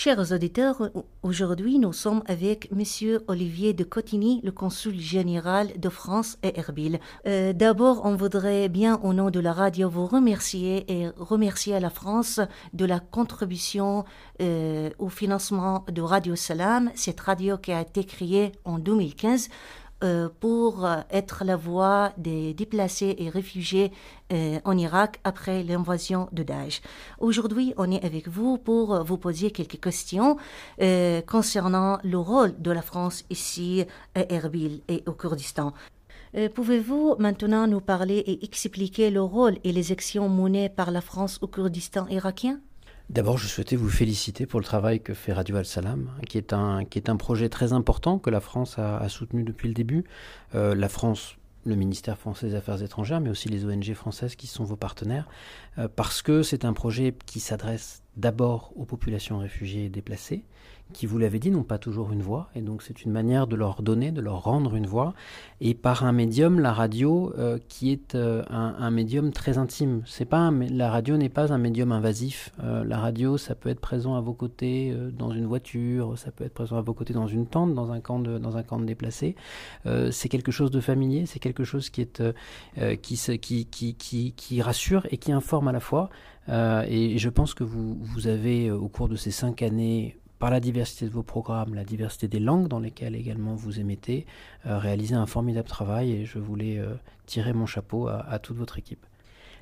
Chers auditeurs, aujourd'hui nous sommes avec Monsieur Olivier de Cotigny, le consul général de France et Erbil. Euh, D'abord, on voudrait bien, au nom de la radio, vous remercier et remercier la France de la contribution euh, au financement de Radio Salam, cette radio qui a été créée en 2015 euh, pour euh, être la voix des déplacés et réfugiés euh, en Irak après l'invasion de Daesh. Aujourd'hui, on est avec vous pour vous poser quelques questions concernant le rôle de la France ici à Erbil et au Kurdistan. Pouvez-vous maintenant nous parler et expliquer le rôle et les actions menées par la France au Kurdistan irakien? D'abord, je souhaitais vous féliciter pour le travail que fait Radio Al-Salam, qui est un, projet très important que la France a, soutenu depuis le début. Euh, la France, le ministère français des Affaires étrangères, mais aussi les ONG françaises qui sont vos partenaires, euh, parce que c'est un projet qui s'adresse d'abord aux populations réfugiées et déplacées, qui, vous l'avez dit, n'ont pas toujours une voix, et donc c'est une manière de leur donner, de leur rendre une voix, et par un médium, la radio, euh, qui est euh, un, médium très intime. C'est pas la radio n'est pas un médium invasif. Euh, la radio, ça peut être présent à vos côtés dans une voiture, ça peut être présent à vos côtés dans une tente, dans un camp de, dans un camp de déplacés. c'est quelque chose de familier, c'est quelque chose qui est qui, qui, qui, qui, rassure et qui informe à la fois. et je pense que vous, vous avez, au cours de ces cinq années, par la diversité de vos programmes, la diversité des langues dans lesquelles également vous émettez, euh, un formidable travail et je voulais euh, tirer mon chapeau à, toute votre équipe.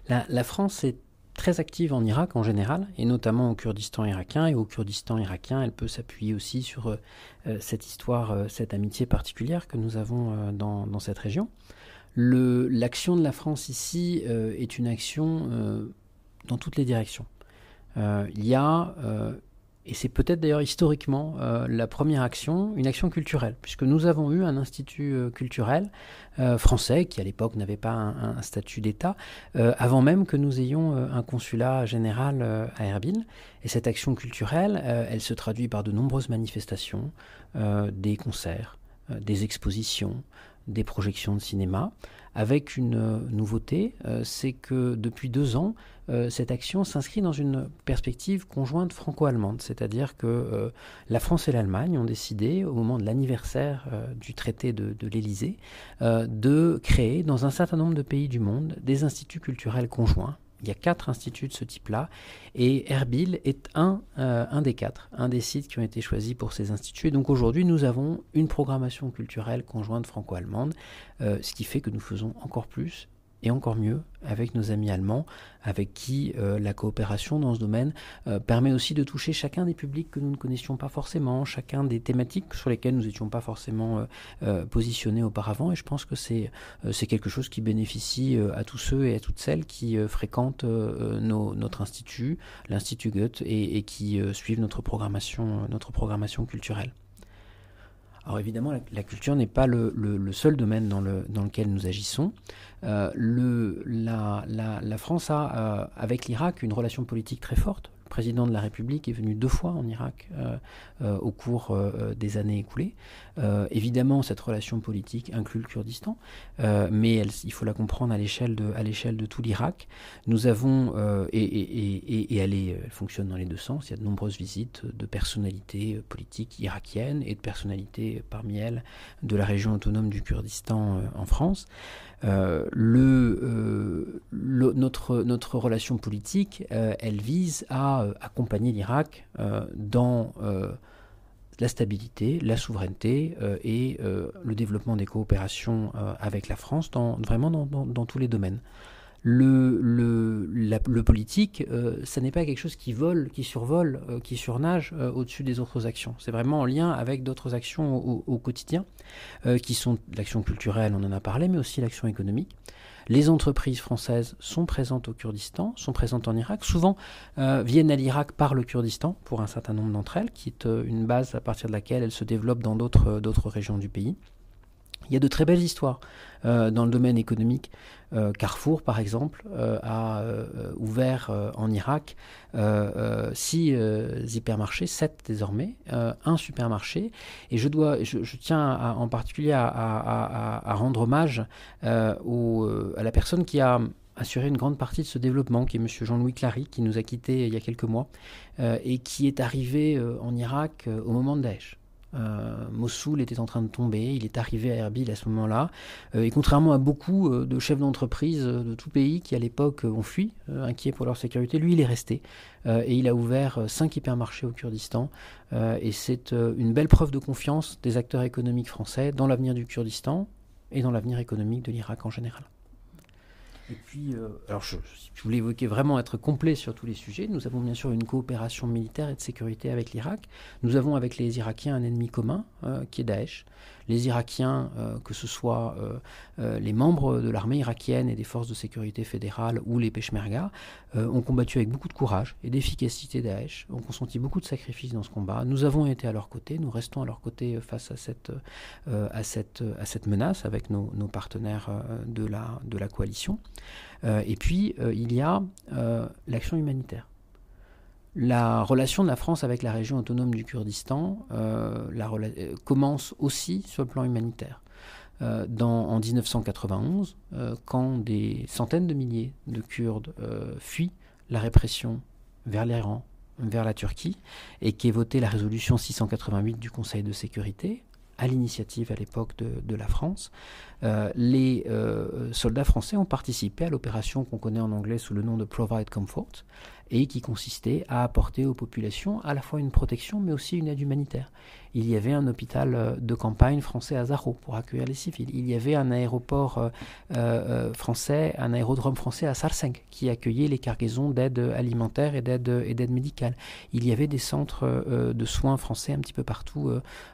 La, France est très active en Irak en général, et notamment au Kurdistan irakien. Et au Kurdistan irakien, elle peut s'appuyer aussi sur euh, cette histoire, cette amitié particulière que nous avons dans, dans, cette région. L'action de la France ici est une action dans toutes les directions. il y a et c'est peut-être d'ailleurs historiquement euh, la première action, une action culturelle, puisque nous avons eu un institut euh, culturel euh, français qui à l'époque n'avait pas un, statut d'État, avant même que nous ayons un consulat général à Erbil. Et cette action culturelle, elle se traduit par de nombreuses manifestations, des concerts, des expositions, des projections de cinéma, avec une nouveauté, c'est que depuis deux ans, euh, cette action s'inscrit dans une perspective conjointe franco-allemande, c'est-à-dire que euh, la France et l'Allemagne ont décidé, au moment de l'anniversaire euh, du traité de, de l'Élysée, de créer dans un certain nombre de pays du monde des instituts culturels conjoints. Il y a quatre instituts de ce type-là, et Erbil est un, un des quatre, un des sites qui ont été choisis pour ces instituts. Et donc aujourd'hui, nous avons une programmation culturelle conjointe franco-allemande, ce qui fait que nous faisons encore plus et encore mieux avec nos amis allemands, avec qui euh, la coopération dans ce domaine euh, permet aussi de toucher chacun des publics que nous ne connaissions pas forcément, chacun des thématiques sur lesquelles nous n'étions pas forcément euh, positionnés auparavant. Et je pense que c'est quelque chose qui bénéficie à tous ceux et à toutes celles qui fréquentent notre institut, l'Institut Goethe, et, qui suivent notre programmation culturelle. Alors évidemment, la, culture n'est pas le, seul domaine dans, lequel nous agissons. Euh, la, France a, euh, avec l'Irak, une relation politique très forte. Le président de la République est venu deux fois en Irak euh, euh, au cours euh, des années écoulées. évidemment, cette relation politique inclut le Kurdistan, mais il faut la comprendre à l'échelle de, tout l'Irak. Nous avons, et, elle, fonctionne dans les deux sens, il y a de nombreuses visites de personnalités politiques irakiennes et de personnalités parmi elles de la région autonome du Kurdistan en France. notre relation politique, elle vise à euh, accompagner l'Irak euh, dans euh, la stabilité, la souveraineté et le développement des coopérations avec la France, dans, vraiment dans, tous les domaines. Le, politique, ce n'est pas quelque chose qui vole, qui survole, qui surnage au-dessus des autres actions. C'est vraiment en lien avec d'autres actions au quotidien, qui sont l'action culturelle, on en a parlé, mais aussi l'action économique. Les entreprises françaises sont présentes au Kurdistan, sont présentes en Irak, souvent euh, viennent à l'Irak par le Kurdistan pour un certain nombre d'entre elles, qui est euh, une base à partir de laquelle elles se développent dans d'autres euh, régions du pays. Il y a de très belles histoires euh, dans le domaine économique. Euh, Carrefour, par exemple, euh, a ouvert en Irak six hypermarchés, sept désormais, un supermarché. Et je, dois, je, tiens en particulier à, rendre hommage à la personne qui a assuré une grande partie de ce développement, qui est M. Jean-Louis Clary, qui nous a quittés il y a quelques mois, et qui est arrivé en Irak au moment de Daesh. Euh, Mossoul était en train de tomber, il est arrivé à Erbil à ce moment-là. Euh, et contrairement à beaucoup euh, de chefs d'entreprise de tout pays qui à l'époque ont fui, inquiets pour leur sécurité, lui il est resté. et il a ouvert cinq hypermarchés au Kurdistan. et c'est une belle preuve de confiance des acteurs économiques français dans l'avenir du Kurdistan et dans l'avenir économique de l'Irak en général. Et puis, euh, alors je, voulais évoquer vraiment être complet sur tous les sujets. Nous avons bien sûr une coopération militaire et de sécurité avec l'Irak. Nous avons avec les Irakiens un ennemi commun euh, qui est Daesh les Irakiens, euh, que ce soit euh, euh, les membres de l'armée irakienne et des forces de sécurité fédérales ou les Peshmerga, ont combattu avec beaucoup de courage et d'efficacité Daesh, ont consenti beaucoup de sacrifices dans ce combat. Nous avons été à leur côté, nous restons à leur côté face à cette, menace avec nos, partenaires de la coalition. et puis, il y a l'action humanitaire. La relation de la France avec la région autonome du Kurdistan euh, euh, commence aussi sur le plan humanitaire. Euh, en 1991, quand des centaines de milliers de Kurdes fuient la répression vers l'Iran, vers la Turquie, et qu'est votée la résolution 688 du Conseil de sécurité, à l'initiative à l'époque de, la France, les soldats français ont participé à l'opération qu'on connaît en anglais sous le nom de Provide Comfort, et qui consistait à apporter aux populations à la fois une protection mais aussi une aide humanitaire. Il y avait un hôpital euh, de campagne français à Zaro pour accueillir les civils. Il y avait un aéroport euh, euh, français, un aérodrome français à Sarsenk qui accueillait les cargaisons d'aide alimentaire et d'aide médicale. Il y avait des centres de soins français un petit peu partout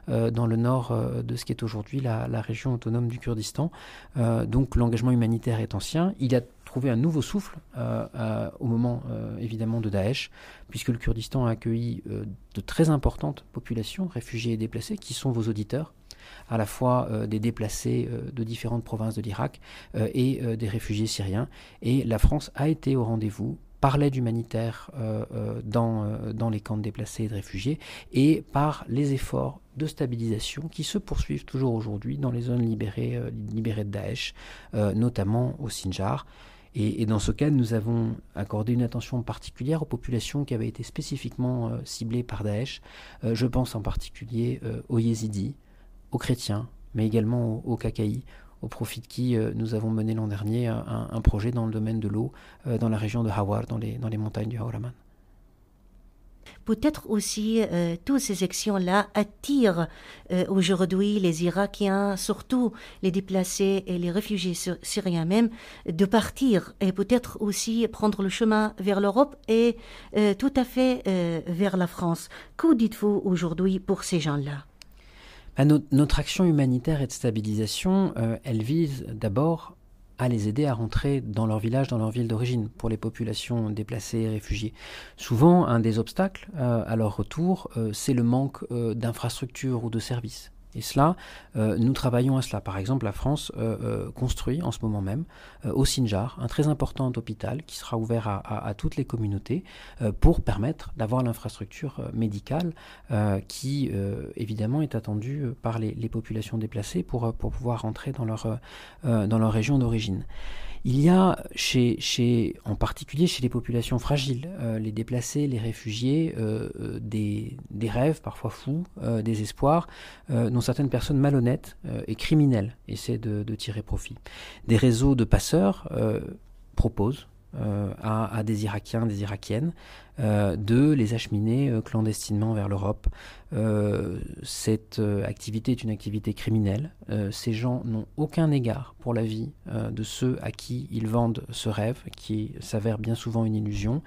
dans le nord de ce qui est aujourd'hui la, la, région autonome du Kurdistan. donc l'engagement humanitaire est ancien. Il a trouvé un nouveau souffle euh, euh, au moment euh, évidemment de Daesh, puisque le Kurdistan a accueilli de très importantes populations, réfugiés et déplacés, qui sont vos auditeurs, à la fois des déplacés de différentes provinces de l'Irak et des réfugiés syriens. Et la France a été au rendez-vous par l'aide humanitaire dans, dans les camps de déplacés et de réfugiés et par les efforts de stabilisation qui se poursuivent toujours aujourd'hui dans les zones libérées, libérées de Daesh, notamment au Sinjar. Et, dans ce cas, nous avons accordé une attention particulière aux populations qui avaient été spécifiquement euh, ciblées par Daesh. Euh, je pense en particulier euh, aux yézidis, aux chrétiens, mais également aux, aux Kakaïs, au profit de qui nous avons mené l'an dernier un, projet dans le domaine de l'eau dans la région de Hawar, dans les, montagnes du Hauraman. Peut-être aussi, euh, toutes ces actions-là attirent euh, aujourd'hui les Irakiens, surtout les déplacés et les réfugiés syriens même, de partir et peut-être aussi prendre le chemin vers l'Europe et euh, tout à fait vers la France. Que dites-vous aujourd'hui pour ces gens-là? Bah, notre action humanitaire et de stabilisation, elle vise d'abord à les aider à rentrer dans leur village, dans leur ville d'origine, pour les populations déplacées et réfugiées. Souvent, un des obstacles euh, à leur retour, euh, c'est le manque euh, d'infrastructures ou de services. Et cela, euh, nous travaillons à cela. Par exemple, la France euh, euh, construit en ce moment même au Sinjar un très important hôpital qui sera ouvert à, toutes les communautés pour permettre d'avoir l'infrastructure médicale qui, évidemment, est attendue par les, populations déplacées pour, pour pouvoir rentrer dans leur, dans leur région d'origine. Il y a, chez, chez, en particulier chez les populations fragiles, euh, les déplacés, les réfugiés, euh, euh, des, des, rêves parfois fous, des espoirs, dont certaines personnes malhonnêtes et criminelles essaient de, de, tirer profit. Des réseaux de passeurs proposent à, à, des Irakiens, des Irakiennes, euh, de les acheminer euh, clandestinement vers l'Europe. Euh, cette activité est une activité criminelle. ces gens n'ont aucun égard pour la vie de ceux à qui ils vendent ce rêve, qui s'avère bien souvent une illusion.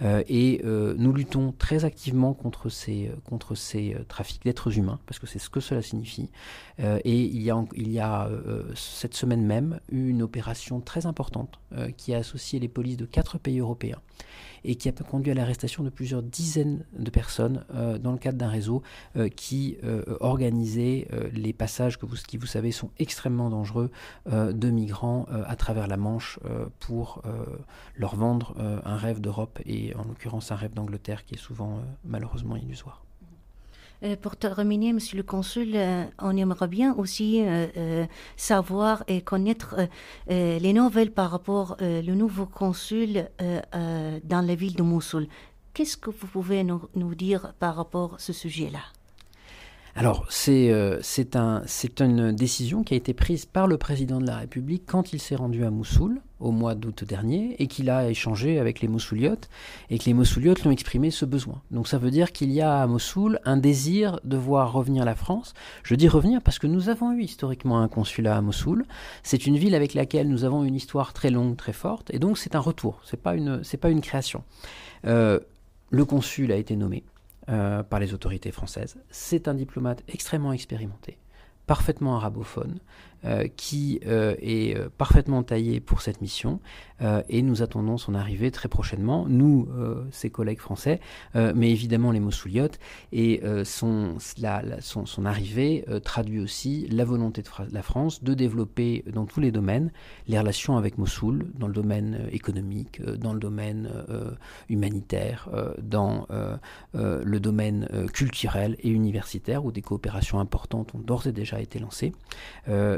et nous luttons très activement contre ces, contre ces trafics d'êtres humains, parce que c'est ce que cela signifie. et il y a, il y a cette semaine même une opération très importante qui a associé les polices de quatre pays européens et qui a conduit à l'arrestation de plusieurs dizaines de personnes euh, dans le cadre d'un réseau euh, qui euh, organisait les passages que qui, vous savez, sont extrêmement dangereux de migrants à travers la Manche pour leur vendre un rêve d'Europe et en l'occurrence un rêve d'Angleterre qui est souvent malheureusement illusoire. Euh, pour terminer, Monsieur le Consul, euh, on aimerait bien aussi euh, savoir et connaître les nouvelles par rapport au nouveau consul dans la ville de Mossoul. Qu'est-ce que vous pouvez nous, dire par rapport à ce sujet-là? Alors, c'est un, une décision qui a été prise par le président de la République quand il s'est rendu à Mossoul au mois d'août dernier et qu'il a échangé avec les Mossouliotes et que les Mossouliotes lui ont exprimé ce besoin. Donc ça veut dire qu'il y a à Mossoul un désir de voir revenir la France. Je dis revenir parce que nous avons eu historiquement un consulat à Mossoul. C'est une ville avec laquelle nous avons une histoire très longue, très forte et donc c'est un retour, c'est pas pas une création. Euh, le consul a été nommé euh, par les autorités françaises. C'est un diplomate extrêmement expérimenté parfaitement arabophone, euh, qui euh, est euh, parfaitement taillé pour cette mission et nous attendons son arrivée très prochainement, nous, ses collègues français, mais évidemment les Mossouliotes et son, arrivée traduit aussi la volonté de la France de développer dans tous les domaines les relations avec Mossoul, dans le domaine économique, dans le domaine humanitaire, dans le domaine culturel et universitaire où des coopérations importantes ont d'ores et déjà été lancées.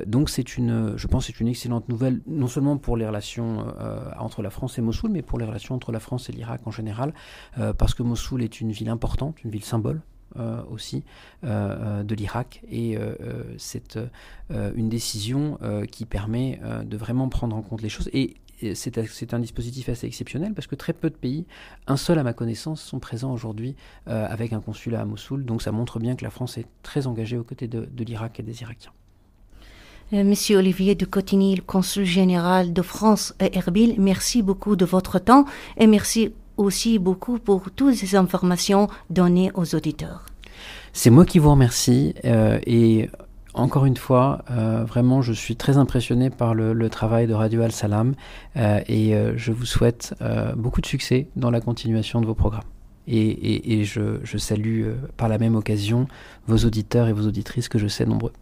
donc c'est une, je pense, c'est une excellente nouvelle, non seulement pour les relations euh, entre la France et Mossoul, mais pour les relations entre la France et l'Irak en général, euh, parce que Mossoul est une ville importante, une ville symbole. Euh, aussi de l'Irak et c'est une décision qui permet de vraiment prendre en compte les choses et c'est un dispositif assez exceptionnel parce que très peu de pays, un seul à ma connaissance, sont présents aujourd'hui avec un consulat à Mossoul. Donc ça montre bien que la France est très engagée aux côtés de l'Irak et des Irakiens. Euh, Monsieur Olivier de Cotigny, le consul général de France à Erbil, merci beaucoup de votre temps et merci aussi beaucoup pour toutes ces informations données aux auditeurs. C'est moi qui vous remercie euh, et encore une fois, euh, vraiment, je suis très impressionné par le, travail de Radio Al-Salam et je vous souhaite beaucoup de succès dans la continuation de vos programmes. Et, je salue par la même occasion vos auditeurs et vos auditrices que je sais nombreux.